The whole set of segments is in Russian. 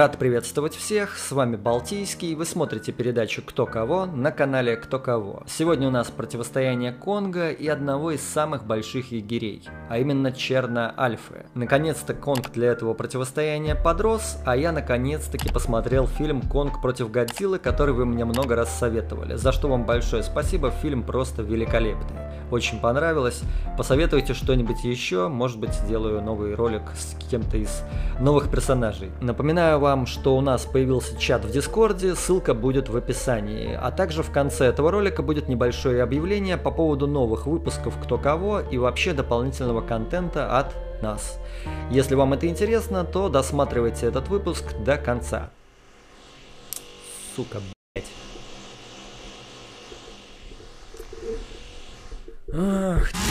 Рад приветствовать всех, с вами Балтийский, вы смотрите передачу «Кто кого» на канале «Кто кого». Сегодня у нас противостояние Конга и одного из самых больших егерей, а именно Черна Альфы. Наконец-то Конг для этого противостояния подрос, а я наконец-таки посмотрел фильм «Конг против Годзиллы», который вы мне много раз советовали, за что вам большое спасибо, фильм просто великолепный. Очень понравилось, посоветуйте что-нибудь еще, может быть сделаю новый ролик с кем-то из новых персонажей. Напоминаю вам, что у нас появился чат в Дискорде, ссылка будет в описании. А также в конце этого ролика будет небольшое объявление по поводу новых выпусков «Кто кого» и вообще дополнительного контента от нас. Если вам это интересно, то досматривайте этот выпуск до конца. Сука, блять. Ах,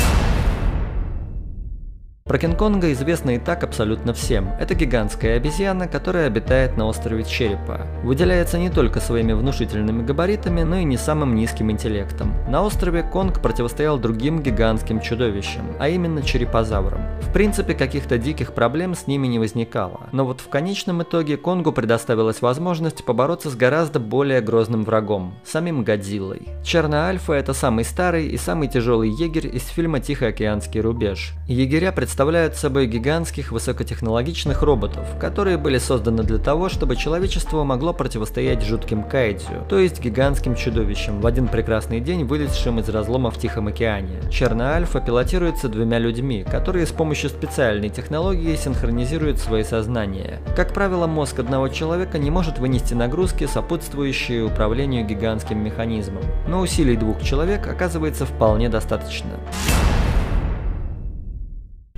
про Кинг-Конга известно и так абсолютно всем. Это гигантская обезьяна, которая обитает на острове Черепа. Выделяется не только своими внушительными габаритами, но и не самым низким интеллектом. На острове Конг противостоял другим гигантским чудовищам, а именно черепозаврам. В принципе, каких-то диких проблем с ними не возникало. Но вот в конечном итоге Конгу предоставилась возможность побороться с гораздо более грозным врагом – самим Годзиллой. Черная Альфа – это самый старый и самый тяжелый егерь из фильма «Тихоокеанский рубеж». Егеря представляют представляют собой гигантских высокотехнологичных роботов, которые были созданы для того, чтобы человечество могло противостоять жутким кайдзю, то есть гигантским чудовищам, в один прекрасный день вылезшим из разлома в Тихом океане. Черная Альфа пилотируется двумя людьми, которые с помощью специальной технологии синхронизируют свои сознания. Как правило, мозг одного человека не может вынести нагрузки, сопутствующие управлению гигантским механизмом, но усилий двух человек оказывается вполне достаточно.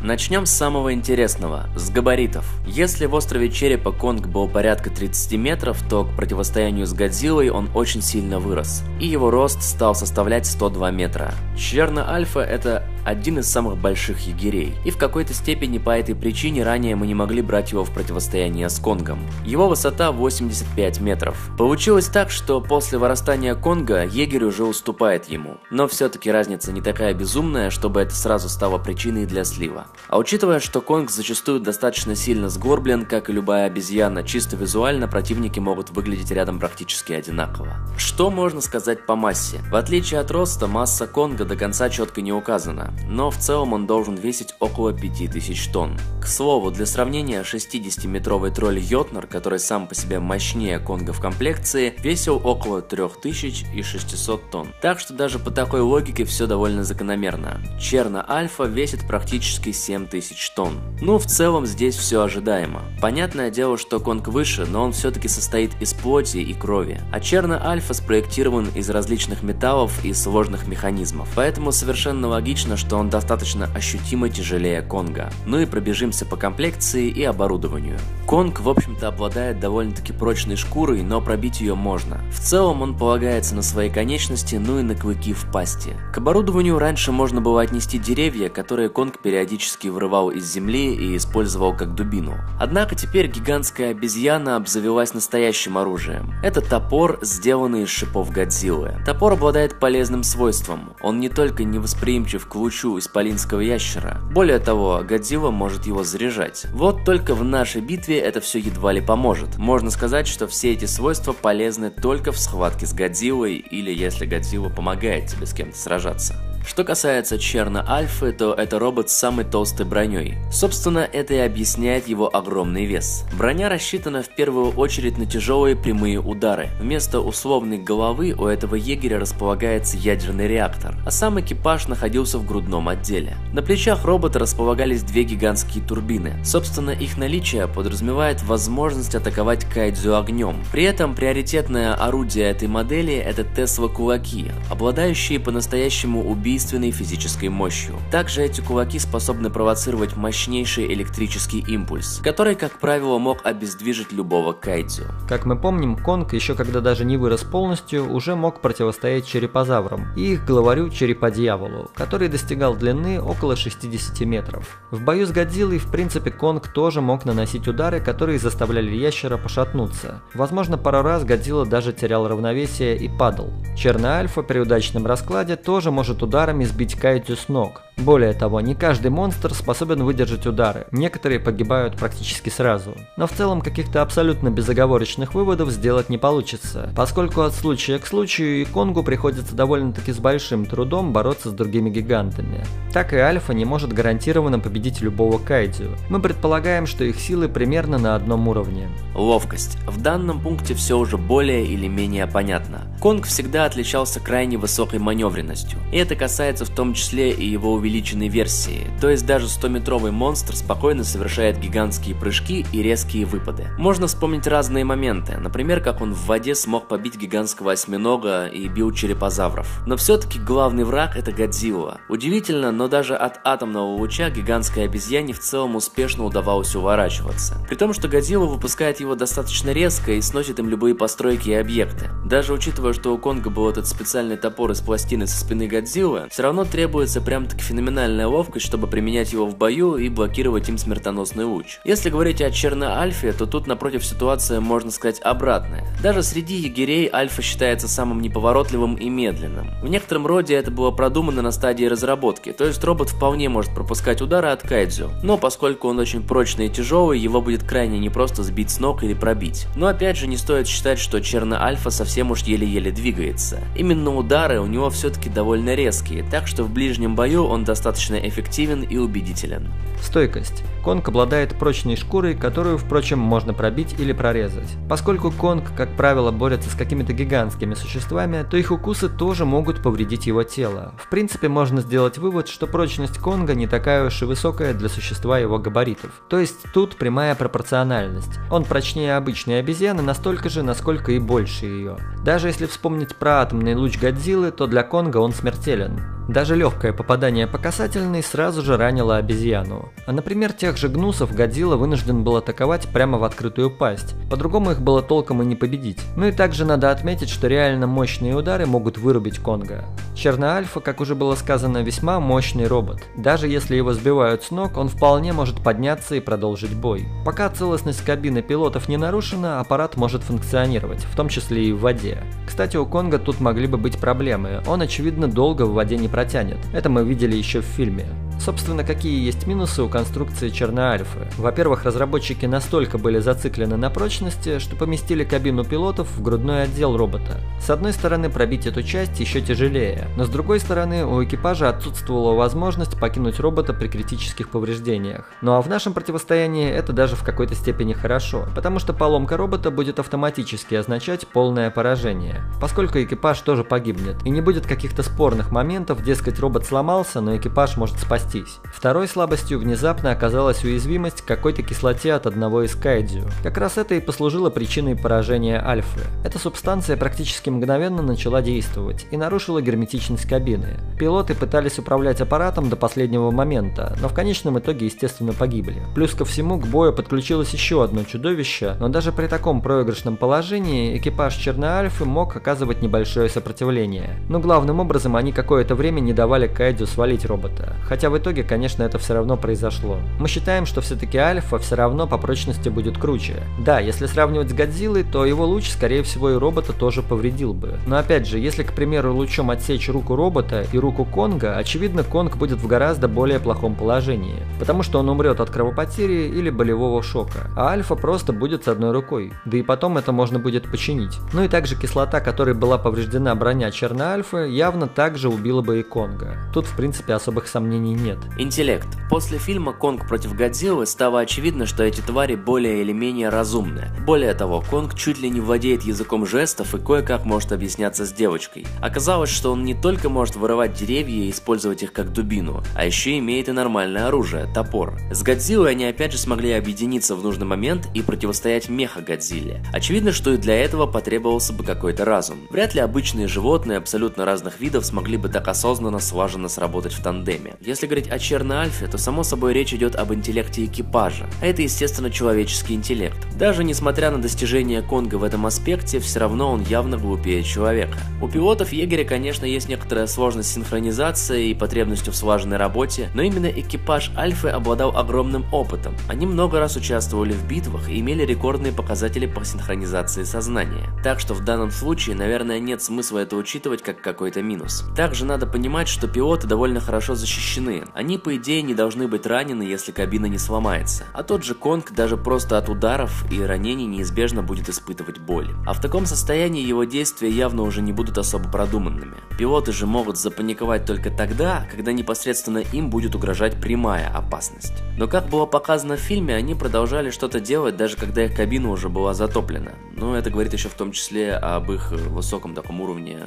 Начнем с самого интересного, с габаритов. Если в острове Черепа Конг был порядка 30 метров, то к противостоянию с Годзиллой он очень сильно вырос, и его рост стал составлять 102 метра. Черна Альфа это один из самых больших егерей, и в какой-то степени по этой причине ранее мы не могли брать его в противостояние с Конгом. Его высота 85 метров. Получилось так, что после вырастания Конга егерь уже уступает ему, но все-таки разница не такая безумная, чтобы это сразу стало причиной для слива. А учитывая, что Конг зачастую достаточно сильно сгорблен, как и любая обезьяна, чисто визуально противники могут выглядеть рядом практически одинаково. Что можно сказать по массе? В отличие от роста, масса Конга до конца четко не указана но в целом он должен весить около 5000 тонн. К слову, для сравнения, 60-метровый тролль Йотнер, который сам по себе мощнее Конга в комплекции, весил около 3600 тонн. Так что даже по такой логике все довольно закономерно. Черна Альфа весит практически 7000 тонн. Ну, в целом здесь все ожидаемо. Понятное дело, что Конг выше, но он все-таки состоит из плоти и крови. А Черна Альфа спроектирован из различных металлов и сложных механизмов. Поэтому совершенно логично, что он достаточно ощутимо тяжелее Конга. Ну и пробежимся по комплекции и оборудованию. Конг, в общем-то, обладает довольно-таки прочной шкурой, но пробить ее можно. В целом он полагается на свои конечности, ну и на клыки в пасти. К оборудованию раньше можно было отнести деревья, которые Конг периодически вырывал из земли и использовал как дубину. Однако теперь гигантская обезьяна обзавелась настоящим оружием. Это топор, сделанный из шипов Годзиллы. Топор обладает полезным свойством. Он не только невосприимчив к лучу лучу исполинского ящера. Более того, Годзилла может его заряжать. Вот только в нашей битве это все едва ли поможет. Можно сказать, что все эти свойства полезны только в схватке с Годзиллой или если Годзилла помогает тебе с кем-то сражаться. Что касается Черна Альфы, то это робот с самой толстой броней. Собственно, это и объясняет его огромный вес. Броня рассчитана в первую очередь на тяжелые прямые удары. Вместо условной головы у этого егеря располагается ядерный реактор, а сам экипаж находился в грудном отделе. На плечах робота располагались две гигантские турбины. Собственно, их наличие подразумевает возможность атаковать кайдзю огнем. При этом приоритетное орудие этой модели это Тесла кулаки, обладающие по-настоящему убийственными убийственной физической мощью. Также эти кулаки способны провоцировать мощнейший электрический импульс, который, как правило, мог обездвижить любого кайдзю. Как мы помним, Конг, еще когда даже не вырос полностью, уже мог противостоять черепозаврам и их главарю череподьяволу, который достигал длины около 60 метров. В бою с Годзиллой, в принципе, Конг тоже мог наносить удары, которые заставляли ящера пошатнуться. Возможно, пару раз Годзилла даже терял равновесие и падал. Черная Альфа при удачном раскладе тоже может ударить ударами сбить Кайтю с ног, Более того, не каждый монстр способен выдержать удары, некоторые погибают практически сразу. Но в целом каких-то абсолютно безоговорочных выводов сделать не получится, поскольку от случая к случаю и Конгу приходится довольно-таки с большим трудом бороться с другими гигантами. Так и Альфа не может гарантированно победить любого кайдзю. Мы предполагаем, что их силы примерно на одном уровне. Ловкость. В данном пункте все уже более или менее понятно. Конг всегда отличался крайне высокой маневренностью, и это касается в том числе и его увеличенной версии, то есть даже 100-метровый монстр спокойно совершает гигантские прыжки и резкие выпады. Можно вспомнить разные моменты, например, как он в воде смог побить гигантского осьминога и бил черепозавров. Но все-таки главный враг это Годзилла. Удивительно, но даже от атомного луча гигантской обезьяне в целом успешно удавалось уворачиваться. При том, что Годзилла выпускает его достаточно резко и сносит им любые постройки и объекты. Даже учитывая, что у Конга был этот специальный топор из пластины со спины Годзиллы, все равно требуется прям-таки феноменальная ловкость, чтобы применять его в бою и блокировать им смертоносный луч. Если говорить о Черно-Альфе, то тут напротив ситуация, можно сказать, обратная. Даже среди егерей Альфа считается самым неповоротливым и медленным. В некотором роде это было продумано на стадии разработки, то есть робот вполне может пропускать удары от Кайдзю, но поскольку он очень прочный и тяжелый, его будет крайне непросто сбить с ног или пробить. Но опять же не стоит считать, что Черно-Альфа совсем уж еле-еле двигается. Именно удары у него все-таки довольно резкие, так что в ближнем бою он достаточно эффективен и убедителен. Стойкость. Конг обладает прочной шкурой, которую, впрочем, можно пробить или прорезать. Поскольку Конг, как правило, борется с какими-то гигантскими существами, то их укусы тоже могут повредить его тело. В принципе, можно сделать вывод, что прочность Конга не такая уж и высокая для существа его габаритов. То есть тут прямая пропорциональность. Он прочнее обычной обезьяны настолько же, насколько и больше ее. Даже если вспомнить про атомный луч Годзиллы, то для Конга он смертелен. Даже легкое попадание по касательной сразу же ранило обезьяну. А например, тех же гнусов Годзилла вынужден был атаковать прямо в открытую пасть. По-другому их было толком и не победить. Ну и также надо отметить, что реально мощные удары могут вырубить Конга. Черно-Альфа, как уже было сказано, весьма мощный робот. Даже если его сбивают с ног, он вполне может подняться и продолжить бой. Пока целостность кабины пилотов не нарушена, аппарат может функционировать, в том числе и в воде. Кстати, у Конга тут могли бы быть проблемы. Он, очевидно, долго в воде не протянет. Это мы видели еще в фильме. Собственно, какие есть минусы у конструкции Черноальфы? Во-первых, разработчики настолько были зациклены на прочности, что поместили кабину пилотов в грудной отдел робота. С одной стороны, пробить эту часть еще тяжелее, но с другой стороны, у экипажа отсутствовала возможность покинуть робота при критических повреждениях. Ну а в нашем противостоянии это даже в какой-то степени хорошо, потому что поломка робота будет автоматически означать полное поражение, поскольку экипаж тоже погибнет, и не будет каких-то спорных моментов, дескать, робот сломался, но экипаж может спасти спастись. Второй слабостью внезапно оказалась уязвимость к какой-то кислоте от одного из кайдзю. Как раз это и послужило причиной поражения Альфы. Эта субстанция практически мгновенно начала действовать и нарушила герметичность кабины. Пилоты пытались управлять аппаратом до последнего момента, но в конечном итоге, естественно, погибли. Плюс ко всему к бою подключилось еще одно чудовище, но даже при таком проигрышном положении экипаж Черной Альфы мог оказывать небольшое сопротивление. Но главным образом они какое-то время не давали Кайдзю свалить робота. Хотя в итоге, конечно, это все равно произошло. Мы считаем, что все-таки Альфа все равно по прочности будет круче. Да, если сравнивать с Годзиллой, то его луч, скорее всего, и робота тоже повредил бы. Но опять же, если, к примеру, лучом отсечь руку робота и руку Конга, очевидно, Конг будет в гораздо более плохом положении. Потому что он умрет от кровопотери или болевого шока. А Альфа просто будет с одной рукой. Да и потом это можно будет починить. Ну и также кислота, которой была повреждена броня Черной Альфы, явно также убила бы и Конга. Тут, в принципе, особых сомнений нет. Интеллект. После фильма «Конг против Годзиллы» стало очевидно, что эти твари более или менее разумны. Более того, Конг чуть ли не владеет языком жестов и кое-как может объясняться с девочкой. Оказалось, что он не только может вырывать деревья и использовать их как дубину, а еще имеет и нормальное оружие – топор. С Годзиллой они опять же смогли объединиться в нужный момент и противостоять меха-Годзилле. Очевидно, что и для этого потребовался бы какой-то разум. Вряд ли обычные животные абсолютно разных видов смогли бы так осознанно слаженно сработать в тандеме. Если говорить о Черно-Альфе, то само собой речь идет об интеллекте экипажа, а это естественно человеческий интеллект. Даже несмотря на достижения Конга в этом аспекте, все равно он явно глупее человека. У пилотов егеря, конечно, есть некоторая сложность синхронизацией и потребностью в слаженной работе, но именно экипаж Альфы обладал огромным опытом. Они много раз участвовали в битвах и имели рекордные показатели по синхронизации сознания. Так что в данном случае, наверное, нет смысла это учитывать как какой-то минус. Также надо понимать, что пилоты довольно хорошо защищены. Они, по идее, не должны быть ранены, если кабина не сломается. А тот же Конг даже просто от ударов и ранений неизбежно будет испытывать боль. А в таком состоянии его действия явно уже не будут особо продуманными. Пилоты же могут запаниковать только тогда, когда непосредственно им будет угрожать прямая опасность. Но как было показано в фильме, они продолжали что-то делать, даже когда их кабина уже была затоплена. Но это говорит еще в том числе об их высоком таком уровне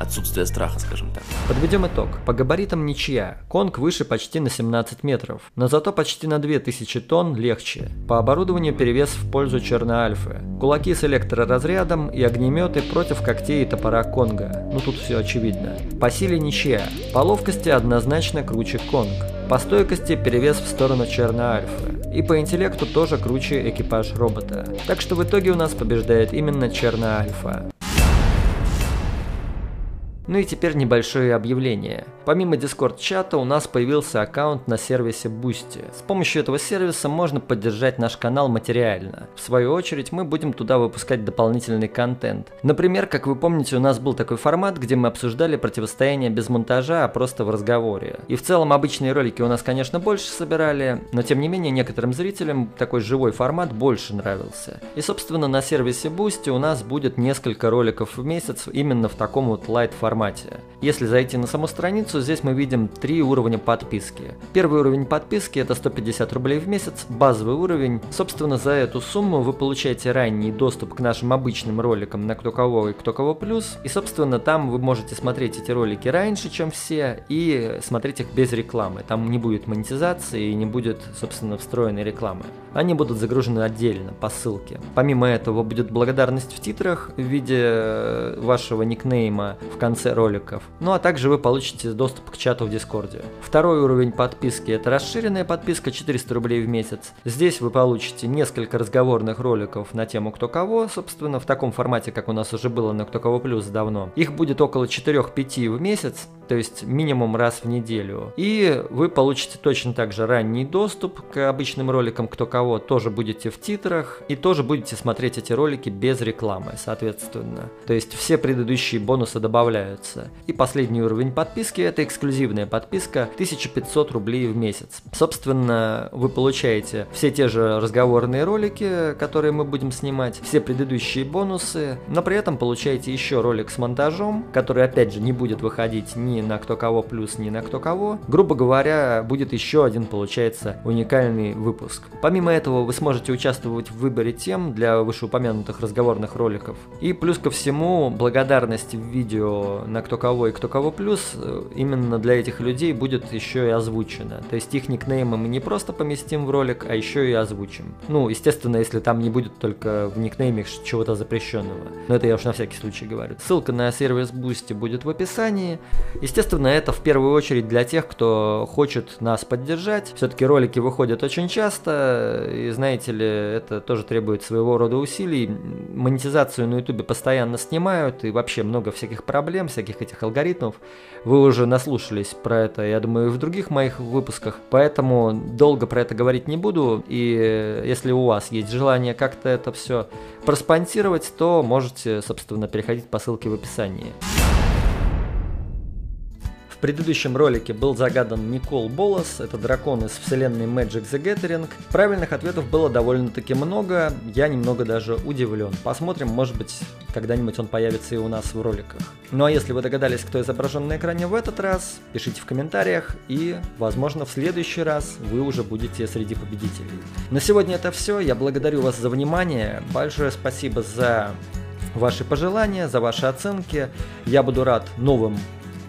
отсутствия страха, скажем так. Подведем итог. По габаритам ничья. Конг выше почти на 17 метров, но зато почти на 2000 тонн легче. По оборудованию перевес в пользу Черноальфы. Кулаки с электроразрядом и огнеметы против когтей и топора Конга. Ну тут все очевидно. По силе ничья. По ловкости однозначно круче Конг. По стойкости перевес в сторону Черноальфы. И по интеллекту тоже круче экипаж робота. Так что в итоге у нас побеждает именно Черноальфа. Ну и теперь небольшое объявление. Помимо Discord-чата у нас появился аккаунт на сервисе Boosty. С помощью этого сервиса можно поддержать наш канал материально. В свою очередь мы будем туда выпускать дополнительный контент. Например, как вы помните, у нас был такой формат, где мы обсуждали противостояние без монтажа, а просто в разговоре. И в целом обычные ролики у нас, конечно, больше собирали, но тем не менее некоторым зрителям такой живой формат больше нравился. И собственно на сервисе Boosty у нас будет несколько роликов в месяц именно в таком вот лайт формате формате. Если зайти на саму страницу, здесь мы видим три уровня подписки. Первый уровень подписки это 150 рублей в месяц, базовый уровень. Собственно, за эту сумму вы получаете ранний доступ к нашим обычным роликам на кто кого и кто кого плюс. И, собственно, там вы можете смотреть эти ролики раньше, чем все, и смотреть их без рекламы. Там не будет монетизации и не будет, собственно, встроенной рекламы. Они будут загружены отдельно по ссылке. Помимо этого будет благодарность в титрах в виде вашего никнейма в конце роликов. Ну а также вы получите доступ к чату в Дискорде. Второй уровень подписки это расширенная подписка 400 рублей в месяц. Здесь вы получите несколько разговорных роликов на тему кто кого, собственно, в таком формате, как у нас уже было на кто кого плюс давно. Их будет около 4-5 в месяц, то есть минимум раз в неделю. И вы получите точно так же ранний доступ к обычным роликам кто кого, тоже будете в титрах и тоже будете смотреть эти ролики без рекламы, соответственно. То есть все предыдущие бонусы добавляют нравится. И последний уровень подписки это эксклюзивная подписка 1500 рублей в месяц. Собственно, вы получаете все те же разговорные ролики, которые мы будем снимать, все предыдущие бонусы, но при этом получаете еще ролик с монтажом, который опять же не будет выходить ни на кто кого плюс, ни на кто кого. Грубо говоря, будет еще один, получается, уникальный выпуск. Помимо этого, вы сможете участвовать в выборе тем для вышеупомянутых разговорных роликов. И плюс ко всему, благодарность в видео на кто кого и кто кого плюс, именно для этих людей будет еще и озвучено. То есть их никнеймы мы не просто поместим в ролик, а еще и озвучим. Ну, естественно, если там не будет только в никнейме чего-то запрещенного. Но это я уж на всякий случай говорю. Ссылка на сервис Boosty будет в описании. Естественно, это в первую очередь для тех, кто хочет нас поддержать. Все-таки ролики выходят очень часто, и знаете ли, это тоже требует своего рода усилий. Монетизацию на ютубе постоянно снимают, и вообще много всяких проблем, всяких этих алгоритмов. Вы уже наслушались про это, я думаю, в других моих выпусках, поэтому долго про это говорить не буду. И если у вас есть желание как-то это все проспонсировать, то можете, собственно, переходить по ссылке в описании предыдущем ролике был загадан Никол Болос, это дракон из вселенной Magic the Gathering. Правильных ответов было довольно-таки много, я немного даже удивлен. Посмотрим, может быть, когда-нибудь он появится и у нас в роликах. Ну а если вы догадались, кто изображен на экране в этот раз, пишите в комментариях, и, возможно, в следующий раз вы уже будете среди победителей. На сегодня это все, я благодарю вас за внимание, большое спасибо за ваши пожелания, за ваши оценки. Я буду рад новым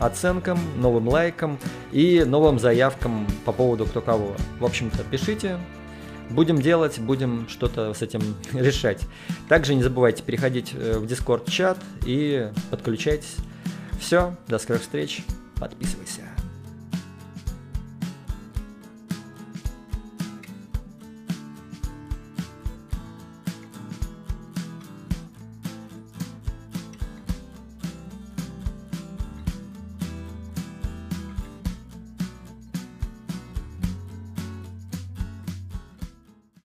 оценкам, новым лайкам и новым заявкам по поводу кто кого. В общем-то, пишите, будем делать, будем что-то с этим решать. Также не забывайте переходить э, в Discord чат и подключайтесь. Все, до скорых встреч, подписывайся.